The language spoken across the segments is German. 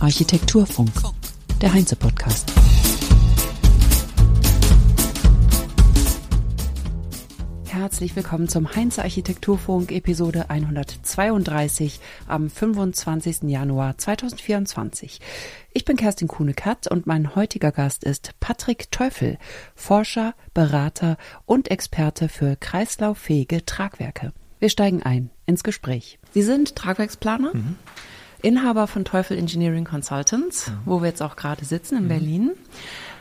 Architekturfunk. Architekturfunk, der Heinze-Podcast. Herzlich willkommen zum Heinze Architekturfunk Episode 132 am 25. Januar 2024. Ich bin Kerstin Kuhne-Katz und mein heutiger Gast ist Patrick Teufel, Forscher, Berater und Experte für kreislauffähige Tragwerke. Wir steigen ein ins Gespräch. Sie sind Tragwerksplaner, mhm. Inhaber von Teufel Engineering Consultants, mhm. wo wir jetzt auch gerade sitzen in mhm. Berlin,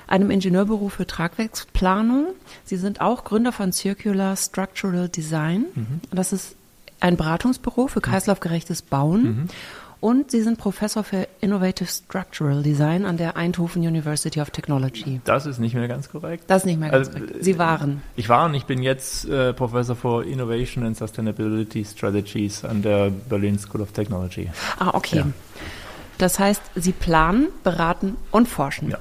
einem Ingenieurbüro für Tragwerksplanung. Sie sind auch Gründer von Circular Structural Design. Mhm. Das ist ein Beratungsbüro für mhm. kreislaufgerechtes Bauen. Und Sie sind Professor für Innovative Structural Design an der Eindhoven University of Technology. Das ist nicht mehr ganz korrekt. Das ist nicht mehr ganz also, korrekt. Sie waren. Ich war und ich bin jetzt äh, Professor für Innovation and Sustainability Strategies an der Berlin School of Technology. Ah, okay. Ja. Das heißt, Sie planen, beraten und forschen. Ja.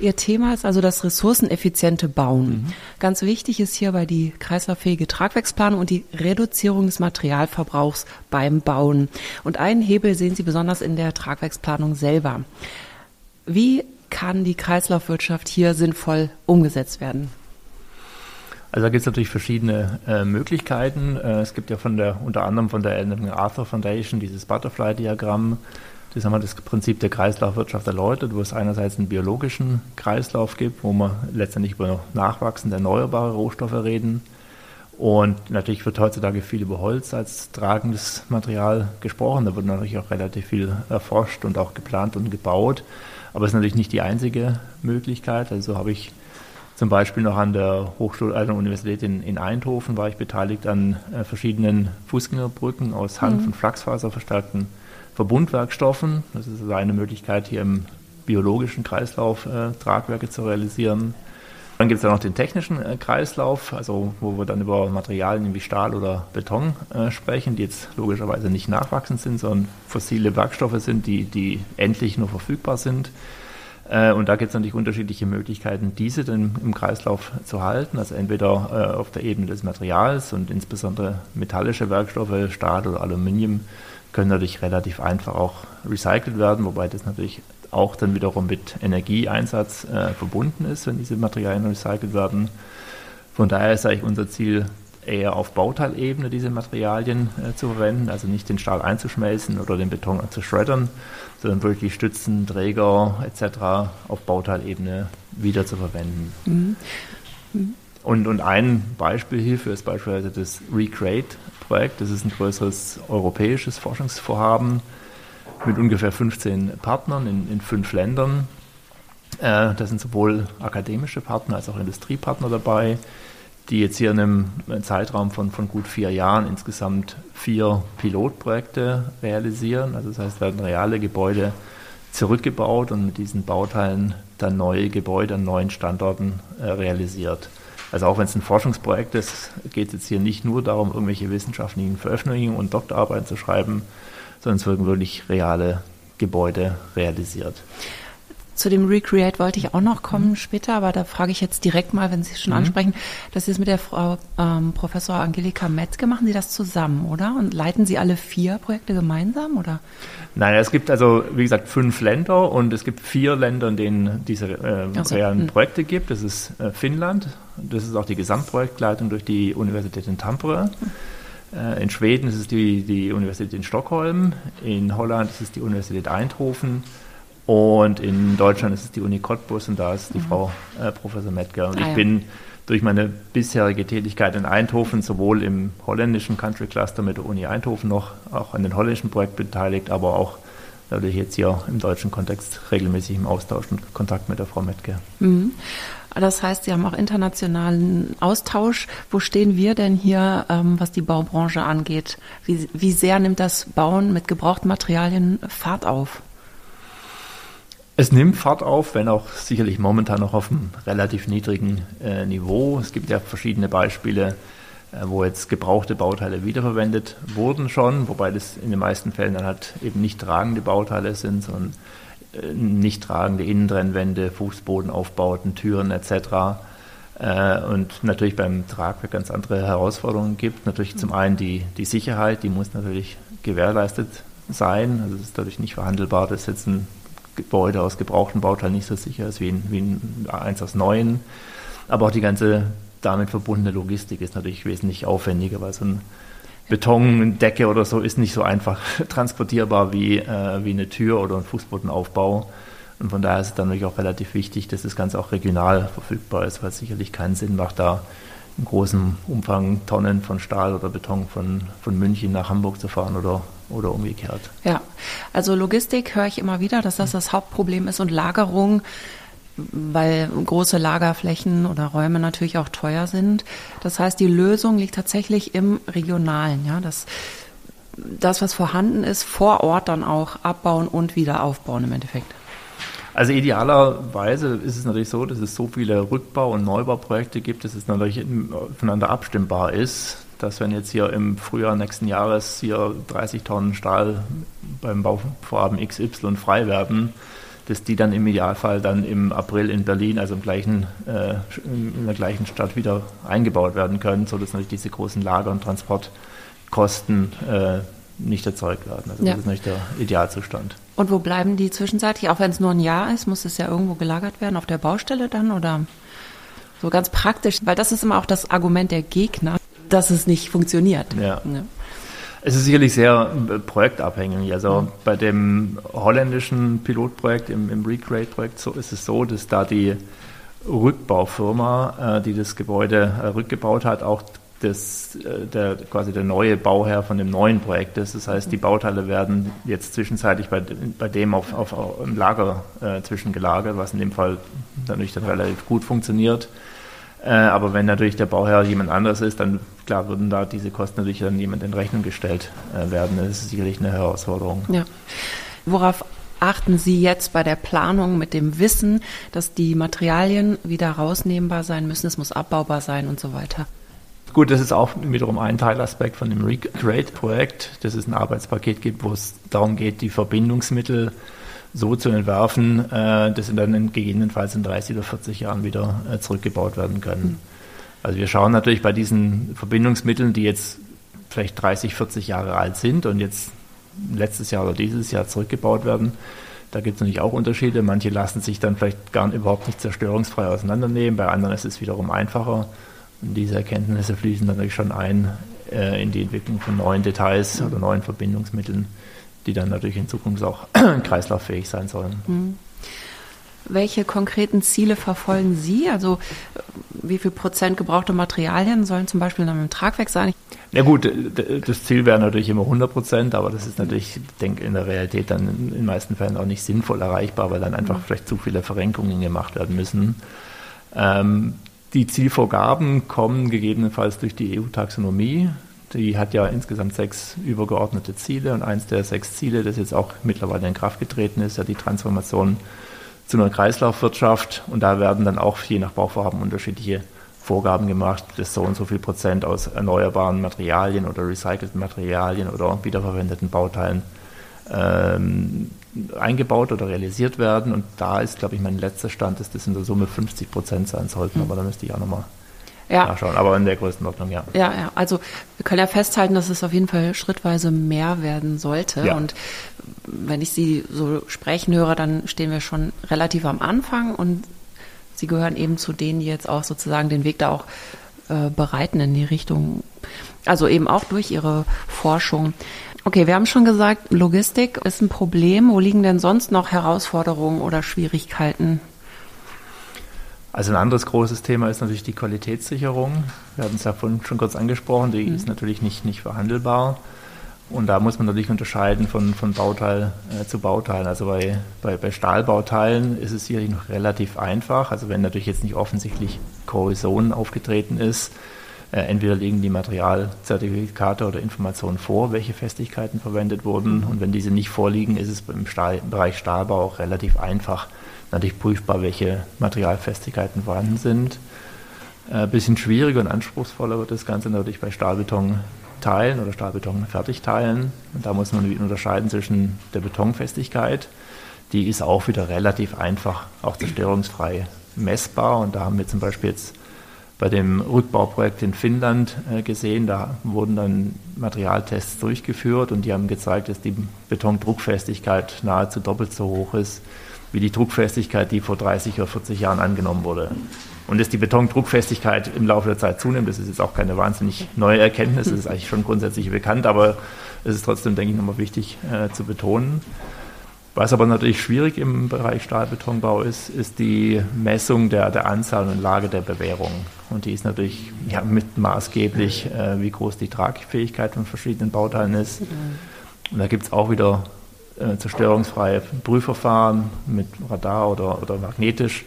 Ihr Thema ist also das ressourceneffiziente Bauen. Mhm. Ganz wichtig ist hierbei die kreislauffähige Tragwerksplanung und die Reduzierung des Materialverbrauchs beim Bauen. Und einen Hebel sehen Sie besonders in der Tragwerksplanung selber. Wie kann die Kreislaufwirtschaft hier sinnvoll umgesetzt werden? Also da gibt es natürlich verschiedene äh, Möglichkeiten. Äh, es gibt ja von der unter anderem von der Arthur Foundation dieses Butterfly-Diagramm, das haben wir das Prinzip der Kreislaufwirtschaft erläutert, wo es einerseits einen biologischen Kreislauf gibt, wo wir letztendlich über nachwachsende erneuerbare Rohstoffe reden. Und natürlich wird heutzutage viel über Holz als tragendes Material gesprochen. Da wird natürlich auch relativ viel erforscht und auch geplant und gebaut. Aber es ist natürlich nicht die einzige Möglichkeit. Also habe ich zum Beispiel noch an der Hochschule, also Universität in, in, Eindhoven war ich beteiligt an äh, verschiedenen Fußgängerbrücken aus Hanf- mhm. und Flachsfaser verstärkten Verbundwerkstoffen. Das ist also eine Möglichkeit, hier im biologischen Kreislauf äh, Tragwerke zu realisieren. Dann gibt es ja noch den technischen äh, Kreislauf, also wo wir dann über Materialien wie Stahl oder Beton äh, sprechen, die jetzt logischerweise nicht nachwachsend sind, sondern fossile Werkstoffe sind, die, die endlich nur verfügbar sind. Äh, und da gibt es natürlich unterschiedliche Möglichkeiten, diese dann im Kreislauf zu halten. Also entweder äh, auf der Ebene des Materials und insbesondere metallische Werkstoffe, Stahl oder Aluminium, können natürlich relativ einfach auch recycelt werden, wobei das natürlich auch dann wiederum mit Energieeinsatz äh, verbunden ist, wenn diese Materialien recycelt werden. Von daher ist eigentlich unser Ziel, eher auf Bauteilebene diese Materialien äh, zu verwenden, also nicht den Stahl einzuschmelzen oder den Beton zu schreddern, sondern wirklich Stützen, Träger etc. auf Bauteilebene wieder zu verwenden. Mhm. Mhm. Und, und ein Beispiel hierfür ist beispielsweise das Recreate-Projekt. Das ist ein größeres europäisches Forschungsvorhaben mit ungefähr 15 Partnern in, in fünf Ländern. Äh, da sind sowohl akademische Partner als auch Industriepartner dabei, die jetzt hier in einem Zeitraum von, von gut vier Jahren insgesamt vier Pilotprojekte realisieren. Also das heißt, werden reale Gebäude zurückgebaut und mit diesen Bauteilen dann neue Gebäude an neuen Standorten äh, realisiert. Also auch wenn es ein Forschungsprojekt ist, geht es jetzt hier nicht nur darum, irgendwelche wissenschaftlichen Veröffentlichungen und Doktorarbeiten zu schreiben, sondern es werden wirklich reale Gebäude realisiert. Zu dem Recreate wollte ich auch noch kommen mhm. später, aber da frage ich jetzt direkt mal, wenn Sie es schon mhm. ansprechen, dass Sie es mit der Frau ähm, Professor Angelika Metzke machen Sie das zusammen, oder? Und leiten Sie alle vier Projekte gemeinsam, oder? Nein, es gibt also, wie gesagt, fünf Länder und es gibt vier Länder, in denen diese äh, also, realen mh. Projekte gibt. Das ist äh, Finnland, das ist auch die Gesamtprojektleitung durch die Universität in Tampere. Äh, in Schweden ist es die, die Universität in Stockholm, in Holland ist es die Universität Eindhoven und in Deutschland ist es die Uni Cottbus und da ist die mhm. Frau äh, Professor Mettger. Und ah, ich ja. bin durch meine bisherige Tätigkeit in Eindhoven sowohl im holländischen Country Cluster mit der Uni Eindhoven noch auch an den holländischen Projekt beteiligt, aber auch dadurch jetzt hier im deutschen Kontext regelmäßig im Austausch und Kontakt mit der Frau Mettger. Mhm. Das heißt, Sie haben auch internationalen Austausch. Wo stehen wir denn hier, ähm, was die Baubranche angeht? Wie, wie sehr nimmt das Bauen mit gebrauchten Materialien Fahrt auf? Es nimmt Fahrt auf, wenn auch sicherlich momentan noch auf einem relativ niedrigen äh, Niveau. Es gibt ja verschiedene Beispiele, äh, wo jetzt gebrauchte Bauteile wiederverwendet wurden schon, wobei das in den meisten Fällen dann halt eben nicht tragende Bauteile sind, sondern äh, nicht tragende Innentrennwände, Fußbodenaufbauten, Türen etc. Äh, und natürlich beim Tragwerk ganz andere Herausforderungen gibt. Natürlich zum einen die, die Sicherheit, die muss natürlich gewährleistet sein. Also es ist dadurch nicht verhandelbar, dass jetzt ein Gebäude aus gebrauchten Bauteilen nicht so sicher ist wie, ein, wie ein, eins aus neuen. Aber auch die ganze damit verbundene Logistik ist natürlich wesentlich aufwendiger, weil so ein Betondecke oder so ist nicht so einfach transportierbar wie, äh, wie eine Tür oder ein Fußbodenaufbau. Und von daher ist es dann natürlich auch relativ wichtig, dass das Ganze auch regional verfügbar ist, weil es sicherlich keinen Sinn macht, da in großem Umfang Tonnen von Stahl oder Beton von, von München nach Hamburg zu fahren oder, oder umgekehrt. Ja, also Logistik höre ich immer wieder, dass das das Hauptproblem ist und Lagerung weil große Lagerflächen oder Räume natürlich auch teuer sind. Das heißt, die Lösung liegt tatsächlich im Regionalen, ja, das, das, was vorhanden ist, vor Ort dann auch abbauen und wieder aufbauen im Endeffekt. Also idealerweise ist es natürlich so, dass es so viele Rückbau- und Neubauprojekte gibt, dass es natürlich voneinander abstimmbar ist, dass wenn jetzt hier im Frühjahr nächsten Jahres hier 30 Tonnen Stahl beim Bauvorhaben XY frei werden, dass die dann im Idealfall dann im April in Berlin, also im gleichen, äh, in der gleichen Stadt wieder eingebaut werden können, sodass natürlich diese großen Lager- und Transportkosten äh, nicht erzeugt werden. Also ja. das ist nicht der Idealzustand. Und wo bleiben die zwischenzeitlich? Auch wenn es nur ein Jahr ist, muss es ja irgendwo gelagert werden, auf der Baustelle dann oder so ganz praktisch? Weil das ist immer auch das Argument der Gegner, dass es nicht funktioniert. Ja. ja. Es ist sicherlich sehr äh, projektabhängig. Also mhm. bei dem holländischen Pilotprojekt, im, im Recreate-Projekt, so ist es so, dass da die Rückbaufirma, äh, die das Gebäude äh, rückgebaut hat, auch das, äh, der, quasi der neue Bauherr von dem neuen Projekt ist. Das heißt, die Bauteile werden jetzt zwischenzeitlich bei, bei dem auf, auf, auf im Lager äh, zwischengelagert, was in dem Fall natürlich dann relativ gut funktioniert. Äh, aber wenn natürlich der Bauherr jemand anderes ist, dann klar würden da diese Kosten natürlich dann jemand in Rechnung gestellt äh, werden. Das ist sicherlich eine Herausforderung. Ja. Worauf achten Sie jetzt bei der Planung mit dem Wissen, dass die Materialien wieder rausnehmbar sein müssen, es muss abbaubar sein und so weiter? Gut, das ist auch wiederum ein Teilaspekt von dem Recreate-Projekt, dass es ein Arbeitspaket gibt, wo es darum geht, die Verbindungsmittel so zu entwerfen, äh, dass sie dann gegebenenfalls in 30 oder 40 Jahren wieder äh, zurückgebaut werden können. Mhm. Also wir schauen natürlich bei diesen Verbindungsmitteln, die jetzt vielleicht 30, 40 Jahre alt sind und jetzt letztes Jahr oder dieses Jahr zurückgebaut werden, da gibt es natürlich auch Unterschiede. Manche lassen sich dann vielleicht gar überhaupt nicht zerstörungsfrei auseinandernehmen, bei anderen ist es wiederum einfacher. Und diese Erkenntnisse fließen natürlich schon ein äh, in die Entwicklung von neuen Details oder neuen Verbindungsmitteln die dann natürlich in Zukunft auch kreislauffähig sein sollen. Mhm. Welche konkreten Ziele verfolgen Sie? Also wie viel Prozent gebrauchte Materialien sollen zum Beispiel dann im Tragwerk sein? Ja gut, das Ziel wäre natürlich immer 100 Prozent, aber das ist natürlich, ich denke, in der Realität dann in den meisten Fällen auch nicht sinnvoll erreichbar, weil dann einfach mhm. vielleicht zu viele Verrenkungen gemacht werden müssen. Ähm, die Zielvorgaben kommen gegebenenfalls durch die EU-Taxonomie. Die hat ja insgesamt sechs übergeordnete Ziele und eins der sechs Ziele, das jetzt auch mittlerweile in Kraft getreten ist, ja die Transformation zu einer Kreislaufwirtschaft. Und da werden dann auch je nach Bauvorhaben unterschiedliche Vorgaben gemacht, dass so und so viel Prozent aus erneuerbaren Materialien oder recycelten Materialien oder wiederverwendeten Bauteilen ähm, eingebaut oder realisiert werden. Und da ist, glaube ich, mein letzter Stand, dass das in der Summe 50 Prozent sein sollten. Mhm. Aber da müsste ich auch nochmal ja. nachschauen, aber in der Größenordnung, ja. Ja, ja, also wir können ja festhalten, dass es auf jeden Fall schrittweise mehr werden sollte. Ja. Und wenn ich Sie so sprechen höre, dann stehen wir schon relativ am Anfang und Sie gehören eben zu denen, die jetzt auch sozusagen den Weg da auch äh, bereiten in die Richtung, also eben auch durch Ihre Forschung. Okay, wir haben schon gesagt, Logistik ist ein Problem. Wo liegen denn sonst noch Herausforderungen oder Schwierigkeiten? Also ein anderes großes Thema ist natürlich die Qualitätssicherung. Wir hatten es ja vorhin schon kurz angesprochen, die mhm. ist natürlich nicht, nicht verhandelbar. Und da muss man natürlich unterscheiden von, von Bauteil äh, zu Bauteil. Also bei, bei, bei Stahlbauteilen ist es sicherlich noch relativ einfach. Also wenn natürlich jetzt nicht offensichtlich Korrosion aufgetreten ist, äh, entweder liegen die Materialzertifikate oder Informationen vor, welche Festigkeiten verwendet wurden. Mhm. Und wenn diese nicht vorliegen, ist es im, Stahl, im Bereich Stahlbau auch relativ einfach, natürlich prüfbar, welche Materialfestigkeiten vorhanden sind. Ein äh, bisschen schwieriger und anspruchsvoller wird das Ganze natürlich bei Stahlbetonteilen oder Stahlbetonfertigteilen. Und da muss man unterscheiden zwischen der Betonfestigkeit, die ist auch wieder relativ einfach, auch zerstörungsfrei messbar. Und da haben wir zum Beispiel jetzt bei dem Rückbauprojekt in Finnland äh, gesehen. Da wurden dann Materialtests durchgeführt und die haben gezeigt, dass die Betondruckfestigkeit nahezu doppelt so hoch ist wie die Druckfestigkeit, die vor 30 oder 40 Jahren angenommen wurde. Und dass die Betondruckfestigkeit im Laufe der Zeit zunimmt, das ist jetzt auch keine wahnsinnig neue Erkenntnis, das ist eigentlich schon grundsätzlich bekannt, aber es ist trotzdem, denke ich, nochmal wichtig äh, zu betonen. Was aber natürlich schwierig im Bereich Stahlbetonbau ist, ist die Messung der, der Anzahl und Lage der Bewährung. Und die ist natürlich ja, mit maßgeblich, äh, wie groß die Tragfähigkeit von verschiedenen Bauteilen ist. Und da gibt es auch wieder äh, zerstörungsfreie Prüfverfahren mit Radar oder, oder magnetisch,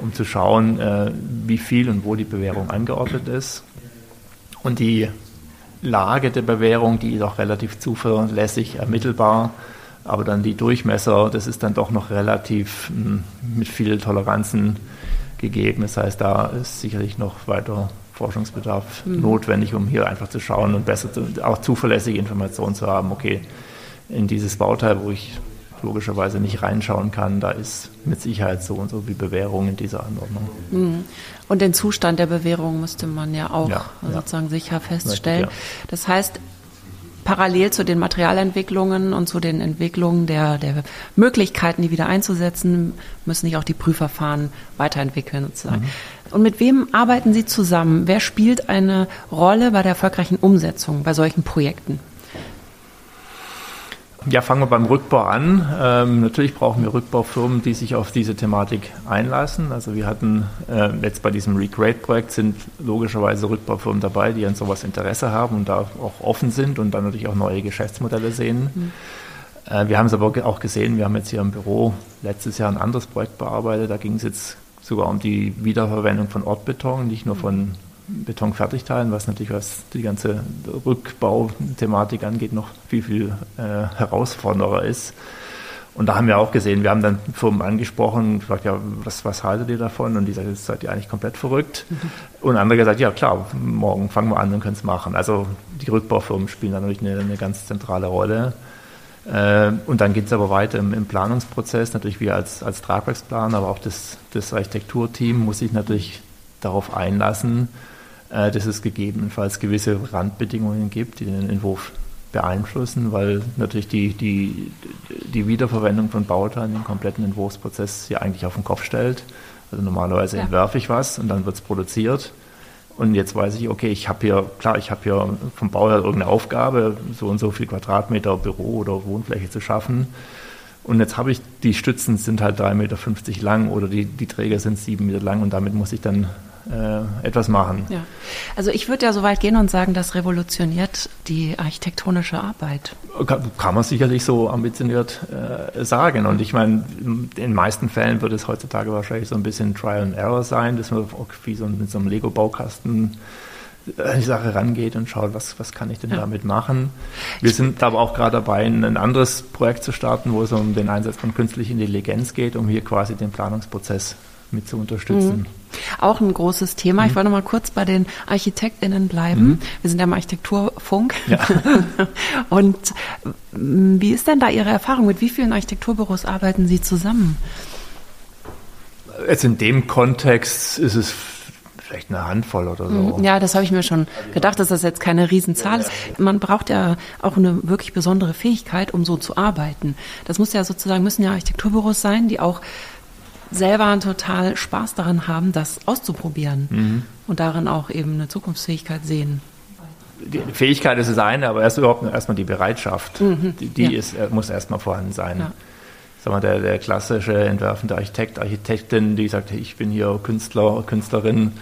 um zu schauen, äh, wie viel und wo die Bewährung angeordnet ist. Und die Lage der Bewährung, die ist auch relativ zuverlässig ermittelbar. Aber dann die Durchmesser, das ist dann doch noch relativ mh, hm, mit vielen Toleranzen gegeben. Das heißt, da ist sicherlich noch weiter Forschungsbedarf mhm. notwendig, um hier einfach zu schauen und besser zu, auch zuverlässige Informationen zu haben. Okay, in dieses Bauteil, wo ich logischerweise nicht reinschauen kann, da ist mit Sicherheit so und so wie Bewährung in dieser Anordnung. Mhm. Und den Zustand der Bewährung müsste man ja auch ja, sozusagen ja. sicher feststellen. Ja. Das heißt, parallel zu den Materialentwicklungen und zu den Entwicklungen der, der Möglichkeiten, die wieder einzusetzen, müssen sich auch die Prüfverfahren weiterentwickeln sozusagen. Mhm. Und mit wem arbeiten Sie zusammen? Wer spielt eine Rolle bei der erfolgreichen Umsetzung bei solchen Projekten? Ja, fangen wir beim Rückbau an. Ähm, natürlich brauchen wir Rückbaufirmen, die sich auf diese Thematik einlassen. Also wir hatten äh, jetzt bei diesem Recreate-Projekt sind logischerweise Rückbaufirmen dabei, die an sowas Interesse haben und da auch offen sind und dann natürlich auch neue Geschäftsmodelle sehen. Mhm. Äh, wir haben es aber auch gesehen, wir haben jetzt hier im Büro letztes Jahr ein anderes Projekt bearbeitet. Da ging es jetzt sogar um die Wiederverwendung von Ortbeton, nicht nur von Betonfertigteilen, was natürlich was die ganze Rückbauthematik angeht, noch viel, viel äh, herausfordernder ist. Und da haben wir auch gesehen, wir haben dann Firmen angesprochen, gefragt, ja, was, was haltet ihr davon? Und die sagen, jetzt seid ihr eigentlich komplett verrückt. Mhm. Und andere gesagt, ja klar, morgen fangen wir an und können es machen. Also die Rückbaufirmen spielen da natürlich eine, eine ganz zentrale Rolle. Äh, und dann geht es aber weiter im, im, Planungsprozess. Natürlich wir als, als Tragwerksplaner, aber auch das, das Architekturteam muss sich natürlich darauf einlassen, äh, dass es gegebenenfalls gewisse Randbedingungen gibt, die den Entwurf beeinflussen, weil natürlich die, die, die Wiederverwendung von Bauteilen den kompletten Entwurfsprozess hier eigentlich auf den Kopf stellt. Also normalerweise ja. entwerfe ich was und dann wird es produziert. Und jetzt weiß ich, okay, ich habe hier, klar, ich habe hier vom Bauherr irgendeine Aufgabe, so und so viel Quadratmeter Büro oder Wohnfläche zu schaffen. Und jetzt habe ich, die Stützen sind halt 3,50 Meter lang oder die, die Träger sind 7 Meter lang und damit muss ich dann äh, etwas machen. Ja. Also ich würde ja so weit gehen und sagen, das revolutioniert die architektonische Arbeit. Kann, kann man sicherlich so ambitioniert äh, sagen. Und ich meine, in den meisten Fällen wird es heutzutage wahrscheinlich so ein bisschen Trial and Error sein, dass man wie so mit so einem Lego-Baukasten an die Sache rangeht und schaut, was, was kann ich denn ja. damit machen. Wir sind aber auch gerade dabei, ein anderes Projekt zu starten, wo es um den Einsatz von künstlicher Intelligenz geht, um hier quasi den Planungsprozess mit zu unterstützen. Mhm. Auch ein großes Thema. Mhm. Ich wollte noch mal kurz bei den ArchitektInnen bleiben. Mhm. Wir sind ja im Architekturfunk. Ja. Und mm, wie ist denn da Ihre Erfahrung? Mit wie vielen Architekturbüros arbeiten Sie zusammen? Jetzt in dem Kontext ist es vielleicht eine Handvoll oder so. Mhm. Ja, das habe ich mir schon gedacht, dass das jetzt keine Riesenzahl ist. Man braucht ja auch eine wirklich besondere Fähigkeit, um so zu arbeiten. Das muss ja sozusagen, müssen ja Architekturbüros sein, die auch selber total Spaß daran haben, das auszuprobieren mhm. und darin auch eben eine Zukunftsfähigkeit sehen. Die Fähigkeit ist das eine, aber erst überhaupt erstmal die Bereitschaft, mhm. die, die ja. ist, äh, muss erstmal vorhanden sein. Ja. Sag mal, der, der klassische entwerfende Architekt, Architektin, die sagt, ich bin hier Künstler, Künstlerin,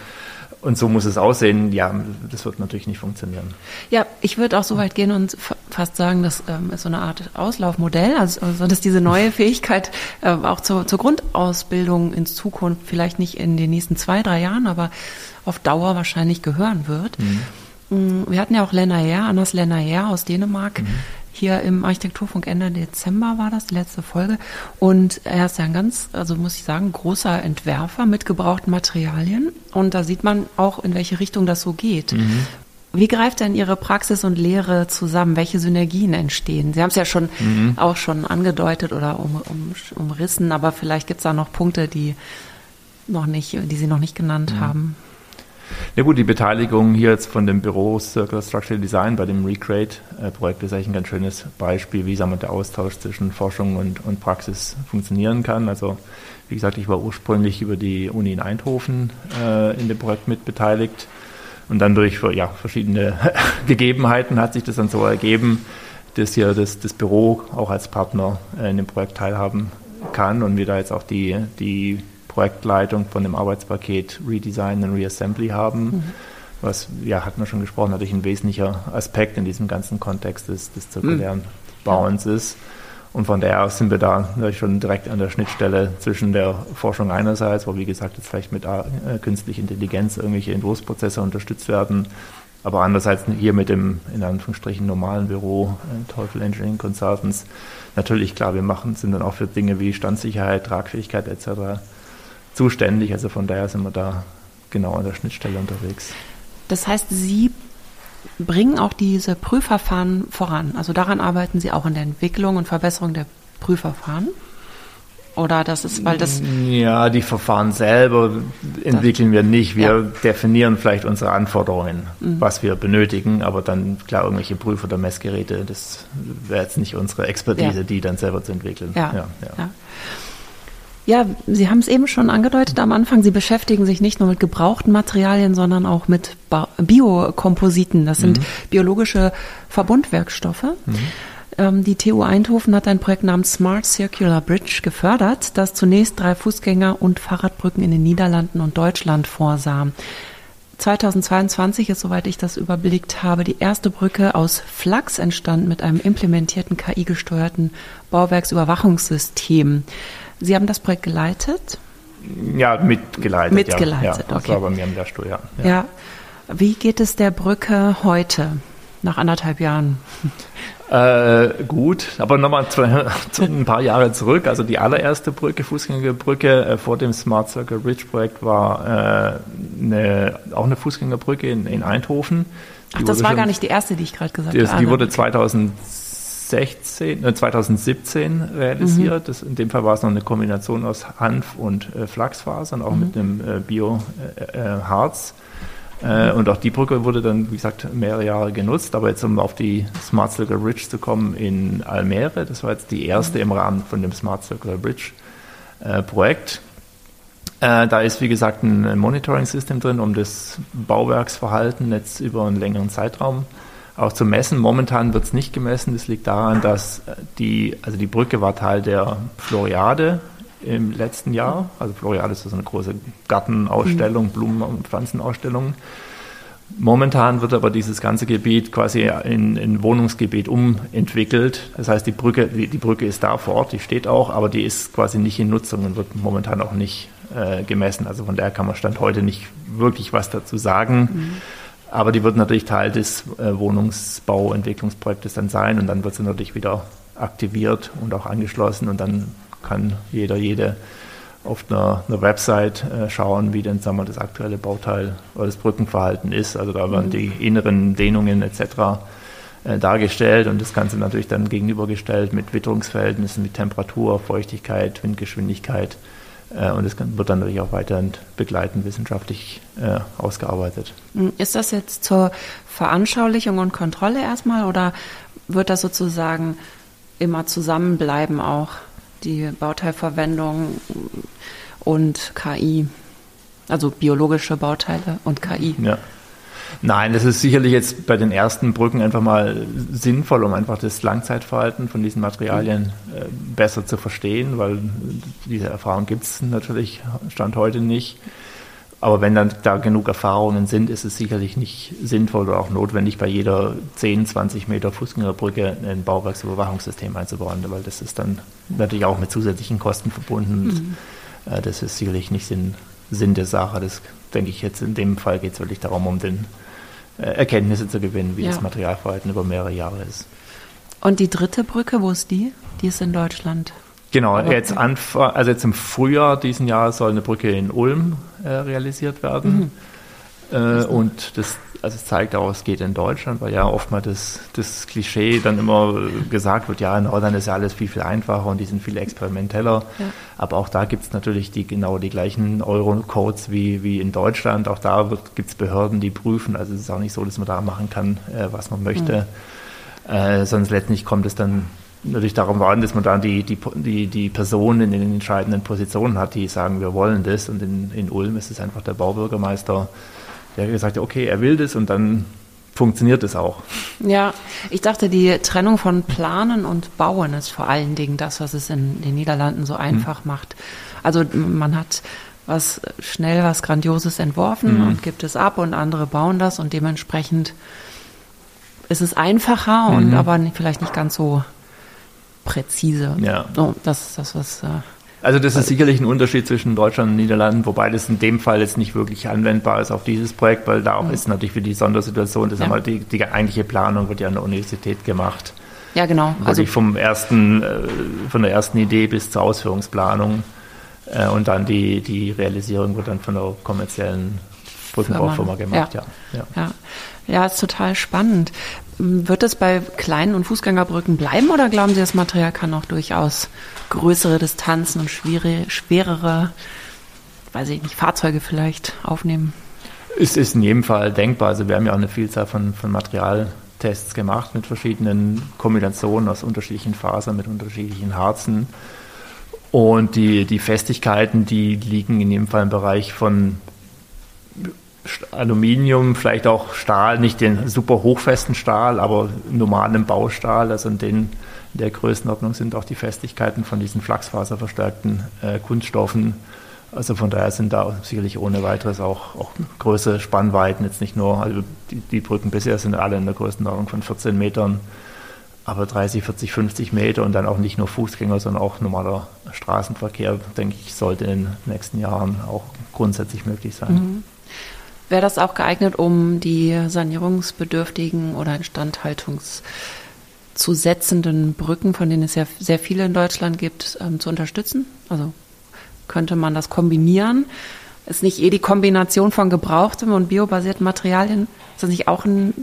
und so muss es aussehen. Ja, das wird natürlich nicht funktionieren. Ja, ich würde auch so weit gehen und fast sagen, das ähm, ist so eine Art Auslaufmodell, also, also dass diese neue Fähigkeit äh, auch zur, zur Grundausbildung in Zukunft vielleicht nicht in den nächsten zwei, drei Jahren, aber auf Dauer wahrscheinlich gehören wird. Mhm. Mm, wir hatten ja auch Lena Lenaer, Anders Lenaer aus Dänemark, mhm hier im Architekturfunk Ende Dezember war das, die letzte Folge. Und er ist ja ein ganz, also muss ich sagen, großer Entwerfer mit gebrauchten Materialien. Und da sieht man auch, in welche Richtung das so geht. Mhm. Wie greift denn Ihre Praxis und Lehre zusammen? Welche Synergien entstehen? Sie haben es ja schon mhm. auch schon angedeutet oder um, um, umrissen, aber vielleicht gibt es da noch Punkte, die noch nicht, die Sie noch nicht genannt mhm. haben. Ja gut, die Beteiligung hier jetzt von dem Büro Circular Structural Design bei dem Recreate-Projekt ist eigentlich ein ganz schönes Beispiel, wie sagen wir, der Austausch zwischen Forschung und, und Praxis funktionieren kann. Also wie gesagt, ich war ursprünglich über die Uni in Eindhoven äh, in dem Projekt mit beteiligt und dann durch ja, verschiedene Gegebenheiten hat sich das dann so ergeben, dass hier das, das Büro auch als Partner äh, in dem Projekt teilhaben kann und wir da jetzt auch die, die Projektleitung von dem Arbeitspaket Redesign und Reassembly haben. Mhm. Was, ja, hat man schon gesprochen, natürlich ein wesentlicher Aspekt in diesem ganzen Kontext des, des zirkulären mhm. Bauens ist. Und von daher sind wir da natürlich schon direkt an der Schnittstelle zwischen der Forschung einerseits, wo wie gesagt jetzt vielleicht mit äh, künstlicher Intelligenz irgendwelche Entwurfsprozesse unterstützt werden, aber andererseits hier mit dem in Anführungsstrichen normalen Büro äh, Teufel Engineering Consultants natürlich klar, wir machen sind dann auch für Dinge wie Standsicherheit, Tragfähigkeit etc zuständig. Also von daher sind wir da genau an der Schnittstelle unterwegs. Das heißt, Sie bringen auch diese Prüfverfahren voran. Also daran arbeiten Sie auch in der Entwicklung und Verbesserung der Prüfverfahren? Oder das ist, weil das. Ja, die Verfahren selber entwickeln wir nicht. Wir ja. definieren vielleicht unsere Anforderungen, mhm. was wir benötigen, aber dann, klar, irgendwelche Prüfer oder Messgeräte, das wäre jetzt nicht unsere Expertise, ja. die dann selber zu entwickeln. Ja. ja. Ja, Sie haben es eben schon angedeutet am Anfang. Sie beschäftigen sich nicht nur mit gebrauchten Materialien, sondern auch mit Biokompositen. Das sind mhm. biologische Verbundwerkstoffe. Mhm. Ähm, die TU Eindhoven hat ein Projekt namens Smart Circular Bridge gefördert, das zunächst drei Fußgänger- und Fahrradbrücken in den Niederlanden und Deutschland vorsah. 2022 ist, soweit ich das überblickt habe, die erste Brücke aus Flachs entstanden mit einem implementierten KI-gesteuerten Bauwerksüberwachungssystem. Sie haben das Projekt geleitet? Ja, mitgeleitet. Mitgeleitet, ja. ja das okay. war bei mir im Lehrstuhl, ja. ja. Ja. Wie geht es der Brücke heute, nach anderthalb Jahren? Äh, gut, aber nochmal ein paar Jahre zurück. Also die allererste Brücke, Fußgängerbrücke äh, vor dem Smart Circle Bridge Projekt war äh, eine, auch eine Fußgängerbrücke in, in Eindhoven. Die Ach, das war gar nicht die erste, die ich gerade gesagt habe. Die wurde 2000 2016, äh, 2017 realisiert. Mhm. Das, in dem Fall war es noch eine Kombination aus Hanf und äh, Flachsfasern, auch mhm. mit einem äh, Bio-Harz. Äh, äh, und auch die Brücke wurde dann, wie gesagt, mehrere Jahre genutzt. Aber jetzt, um auf die Smart Circle Bridge zu kommen in Almere, das war jetzt die erste mhm. im Rahmen von dem Smart Circle Bridge äh, Projekt. da ist, wie gesagt, ein Monitoring-System drin, um das Bauwerksverhalten jetzt über einen längeren Zeitraum äh, auch zu messen. Momentan wird es nicht gemessen. Das liegt daran, dass die, also die Brücke war Teil der Floriade im letzten Jahr. Also Floriade ist so eine große Gartenausstellung, mhm. Blumen- und Pflanzenausstellung. Momentan wird aber dieses ganze Gebiet quasi in, in Wohnungsgebiet umentwickelt. Das heißt, die Brücke, die, die, Brücke ist da vor Ort, die steht auch, aber die ist quasi nicht in Nutzung und wird momentan auch nicht äh, gemessen. Also von daher kann man Stand heute nicht wirklich was dazu sagen. Mhm. Aber die wird natürlich Teil des äh, Wohnungsbauentwicklungsprojektes dann sein und dann wird sie natürlich wieder aktiviert und auch angeschlossen und dann kann jeder, jede auf einer, einer Website äh, schauen, wie denn sagen wir, das aktuelle Bauteil oder das Brückenverhalten ist. Also da werden mhm. die inneren Dehnungen etc. Äh, dargestellt und das Ganze natürlich dann gegenübergestellt mit Witterungsverhältnissen, mit Temperatur, Feuchtigkeit, Windgeschwindigkeit äh, und es wird dann natürlich auch weiterhin begleitend wissenschaftlich äh, ausgearbeitet. Hm, ist das jetzt zur Veranschaulichung und Kontrolle erstmal oder wird das sozusagen immer zusammenbleiben auch, die Bauteilverwendung und KI? Also biologische Bauteile und KI. Ja. Nein, das ist sicherlich jetzt bei den ersten Brücken einfach mal sinnvoll, um einfach das Langzeitverhalten von diesen Materialien äh, besser zu verstehen, weil diese Erfahrung gibt es natürlich Stand heute nicht. Aber wenn dann da genug Erfahrungen sind, ist es sicherlich nicht sinnvoll oder auch notwendig, bei jeder 10, 20 Meter Fußgängerbrücke ein Bauwerksüberwachungssystem einzubauen, weil das ist dann natürlich auch mit zusätzlichen Kosten verbunden. Mhm. Äh, das ist sicherlich nicht Sinn, Sinn der Sache. Das denke ich jetzt in dem Fall geht es wirklich darum, um den äh, Erkenntnisse zu gewinnen, wie ja. das Materialverhalten über mehrere Jahre ist. Und die dritte Brücke, wo ist die? Die ist in Deutschland. Genau, jetzt, also jetzt im Frühjahr diesen Jahres soll eine Brücke in Ulm äh, realisiert werden. Mhm. Äh, und das also es zeigt auch, es geht in Deutschland, weil ja oftmals das, das Klischee dann immer gesagt wird, ja, in Holland ist ja alles viel, viel einfacher und die sind viel experimenteller. Ja. Aber auch da gibt es natürlich die, genau die gleichen Euro-Codes wie, wie in Deutschland. Auch da gibt es Behörden, die prüfen. Also es ist auch nicht so, dass man da machen kann, äh, was man möchte. Mhm. Äh, sonst letztlich kommt es dann natürlich darum an, dass man dann die, die, die, die Personen in den entscheidenden Positionen hat, die sagen, wir wollen das. Und in, in Ulm ist es einfach der Baubürgermeister, der gesagt hat, okay, er will das und dann funktioniert es auch. Ja, ich dachte, die Trennung von Planen und Bauen ist vor allen Dingen das, was es in den Niederlanden so einfach mhm. macht. Also man hat was schnell was Grandioses entworfen mhm. und gibt es ab und andere bauen das und dementsprechend ist es einfacher mhm. und aber vielleicht nicht ganz so präzise. Ja. So, das ist das, was. Also das ist sicherlich ein Unterschied zwischen Deutschland und Niederlanden, wobei das in dem Fall jetzt nicht wirklich anwendbar ist auf dieses Projekt, weil da auch mhm. ist natürlich für die Sondersituation, das ja. haben die, die eigentliche Planung wird ja an der Universität gemacht. Ja, genau. Also vom ersten, äh, von der ersten Idee bis zur Ausführungsplanung äh, und dann die, die Realisierung wird dann von der kommerziellen Brückenbaufirma gemacht. Ja. Ja. ja. ja, ist total spannend. Wird es bei kleinen und Fußgängerbrücken bleiben oder glauben Sie, das Material kann auch durchaus größere Distanzen und schwere, schwerere, weiß ich nicht, Fahrzeuge vielleicht aufnehmen? Es ist in jedem Fall denkbar. Also wir haben ja auch eine Vielzahl von, von Materialtests gemacht mit verschiedenen Kombinationen aus unterschiedlichen Fasern, mit unterschiedlichen Harzen. Und die, die Festigkeiten, die liegen in jedem Fall im Bereich von Aluminium, vielleicht auch Stahl, nicht den super hochfesten Stahl, aber normalen Baustahl. Also in, den, in der Größenordnung sind auch die Festigkeiten von diesen flachsfaserverstärkten äh, Kunststoffen. Also von daher sind da sicherlich ohne weiteres auch, auch größere Spannweiten, jetzt nicht nur, also die, die Brücken bisher sind alle in der Größenordnung von 14 Metern, aber 30, 40, 50 Meter und dann auch nicht nur Fußgänger, sondern auch normaler Straßenverkehr, denke ich, sollte in den nächsten Jahren auch grundsätzlich möglich sein. Mhm. Wäre das auch geeignet, um die sanierungsbedürftigen oder instandhaltungszusetzenden Brücken, von denen es ja sehr viele in Deutschland gibt, ähm, zu unterstützen? Also könnte man das kombinieren? Ist nicht eh die Kombination von gebrauchtem und biobasierten Materialien, ist das nicht auch ein,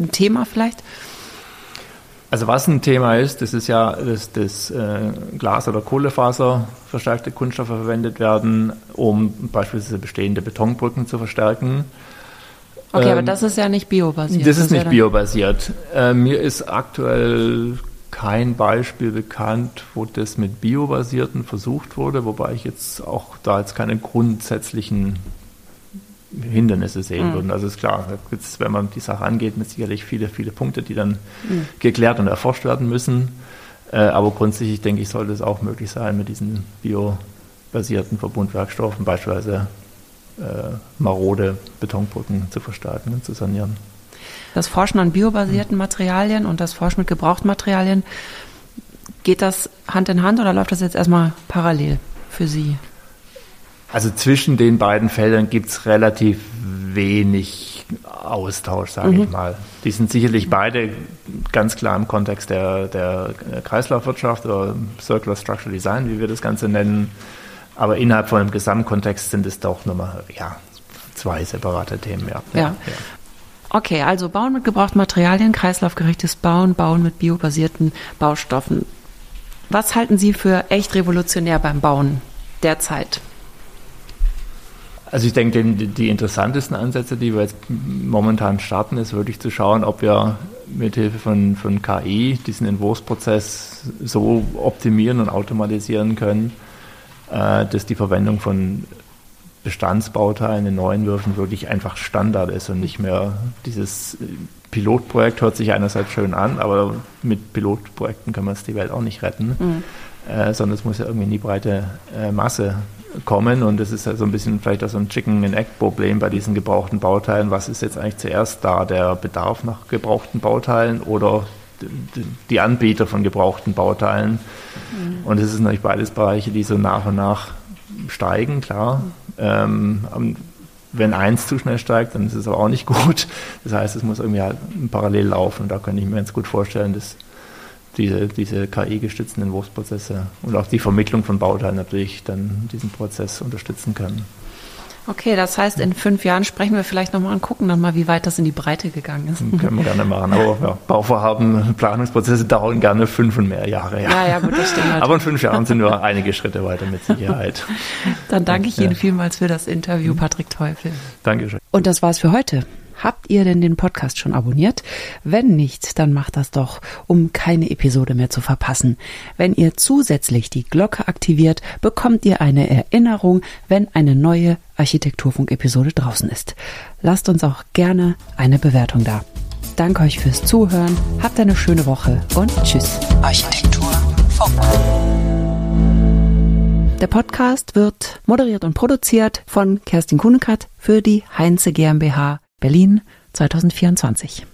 ein Thema vielleicht? Also was ein Thema ist, das ist ja, dass das äh, Glas- oder Kohlefaser verstärkte Kunststoffe verwendet werden, um beispielsweise bestehende Betonbrücken zu verstärken. Okay, ähm, aber das ist ja nicht biobasiert. Das, das ist nicht biobasiert. Äh, mir ist aktuell kein Beispiel bekannt, wo das mit biobasierten versucht wurde, wobei ich jetzt auch da jetzt keine grundsätzlichen Hindernisse sehen mhm. würden. Also ist klar, wenn man die Sache angeht, mit sicherlich viele, viele Punkte, die dann mhm. geklärt und erforscht werden müssen. Äh, aber grundsätzlich denke ich, sollte es auch möglich sein, mit diesen biobasierten Verbundwerkstoffen beispielsweise äh, marode Betonbrücken zu verstärken und zu sanieren. Das Forschen an biobasierten Materialien und das Forschen mit Gebrauchtmaterialien, geht das Hand in Hand oder läuft das jetzt erstmal parallel für Sie? Also zwischen den beiden Feldern gibt es relativ wenig Austausch, sage mhm. ich mal. Die sind sicherlich beide ganz klar im Kontext der, der Kreislaufwirtschaft oder Circular Structural Design, wie wir das Ganze nennen. Aber innerhalb von einem Gesamtkontext sind es doch nochmal ja, zwei separate Themen. Ja. ja. ja. Okay, also Bauen mit gebrauchten Materialien, kreislaufgerechtes Bauen, Bauen mit biobasierten Baustoffen. Was halten Sie für echt revolutionär beim Bauen derzeit? Also ich denke, die, die, interessantesten Ansätze, die wir jetzt momentan starten, ist wirklich zu schauen, ob wir mithilfe von, von KI diesen Entwurfsprozess so optimieren und automatisieren können, äh, dass die Verwendung von Bestandsbauteilen in neuen Würfen wirklich einfach Standard ist und nicht mehr dieses Pilotprojekt hört sich einerseits schön an, aber mit Pilotprojekten können wir es die Welt auch nicht retten, mhm. äh, sondern es muss ja irgendwie in die breite äh, Masse kommen und das ist ja so ein bisschen vielleicht auch so ein Chicken-and-Egg-Problem bei diesen gebrauchten Bauteilen. Was ist jetzt eigentlich zuerst da, der Bedarf nach gebrauchten Bauteilen oder die Anbieter von gebrauchten Bauteilen? Mhm. Und es sind natürlich beides Bereiche, die so nach und nach steigen, klar. Mhm. Ähm, wenn eins zu schnell steigt, dann ist es aber auch nicht gut. Das heißt, es muss irgendwie halt parallel laufen. Und da könnte ich mir jetzt gut vorstellen, dass diese, diese KI-gestützten Entwurfsprozesse und auch die Vermittlung von Bauteilen natürlich dann diesen Prozess unterstützen können. Okay, das heißt, in fünf Jahren sprechen wir vielleicht nochmal und gucken dann mal, wie weit das in die Breite gegangen ist. Können wir gerne machen. Aber ja, Bauvorhaben, Planungsprozesse dauern gerne fünf und mehr Jahre. Ja, ja, ja gut, das stimmt. Halt. Aber in fünf Jahren sind wir einige Schritte weiter mit Sicherheit. dann danke ich Ihnen ja. vielmals für das Interview, Patrick Teufel. Dankeschön. Und das war's für heute. Habt ihr denn den Podcast schon abonniert? Wenn nicht, dann macht das doch, um keine Episode mehr zu verpassen. Wenn ihr zusätzlich die Glocke aktiviert, bekommt ihr eine Erinnerung, wenn eine neue Architekturfunk-Episode draußen ist. Lasst uns auch gerne eine Bewertung da. Danke euch fürs Zuhören, habt eine schöne Woche und tschüss. Architekturfunk. Der Podcast wird moderiert und produziert von Kerstin Kunekat für die Heinze GmbH Berlin 2024.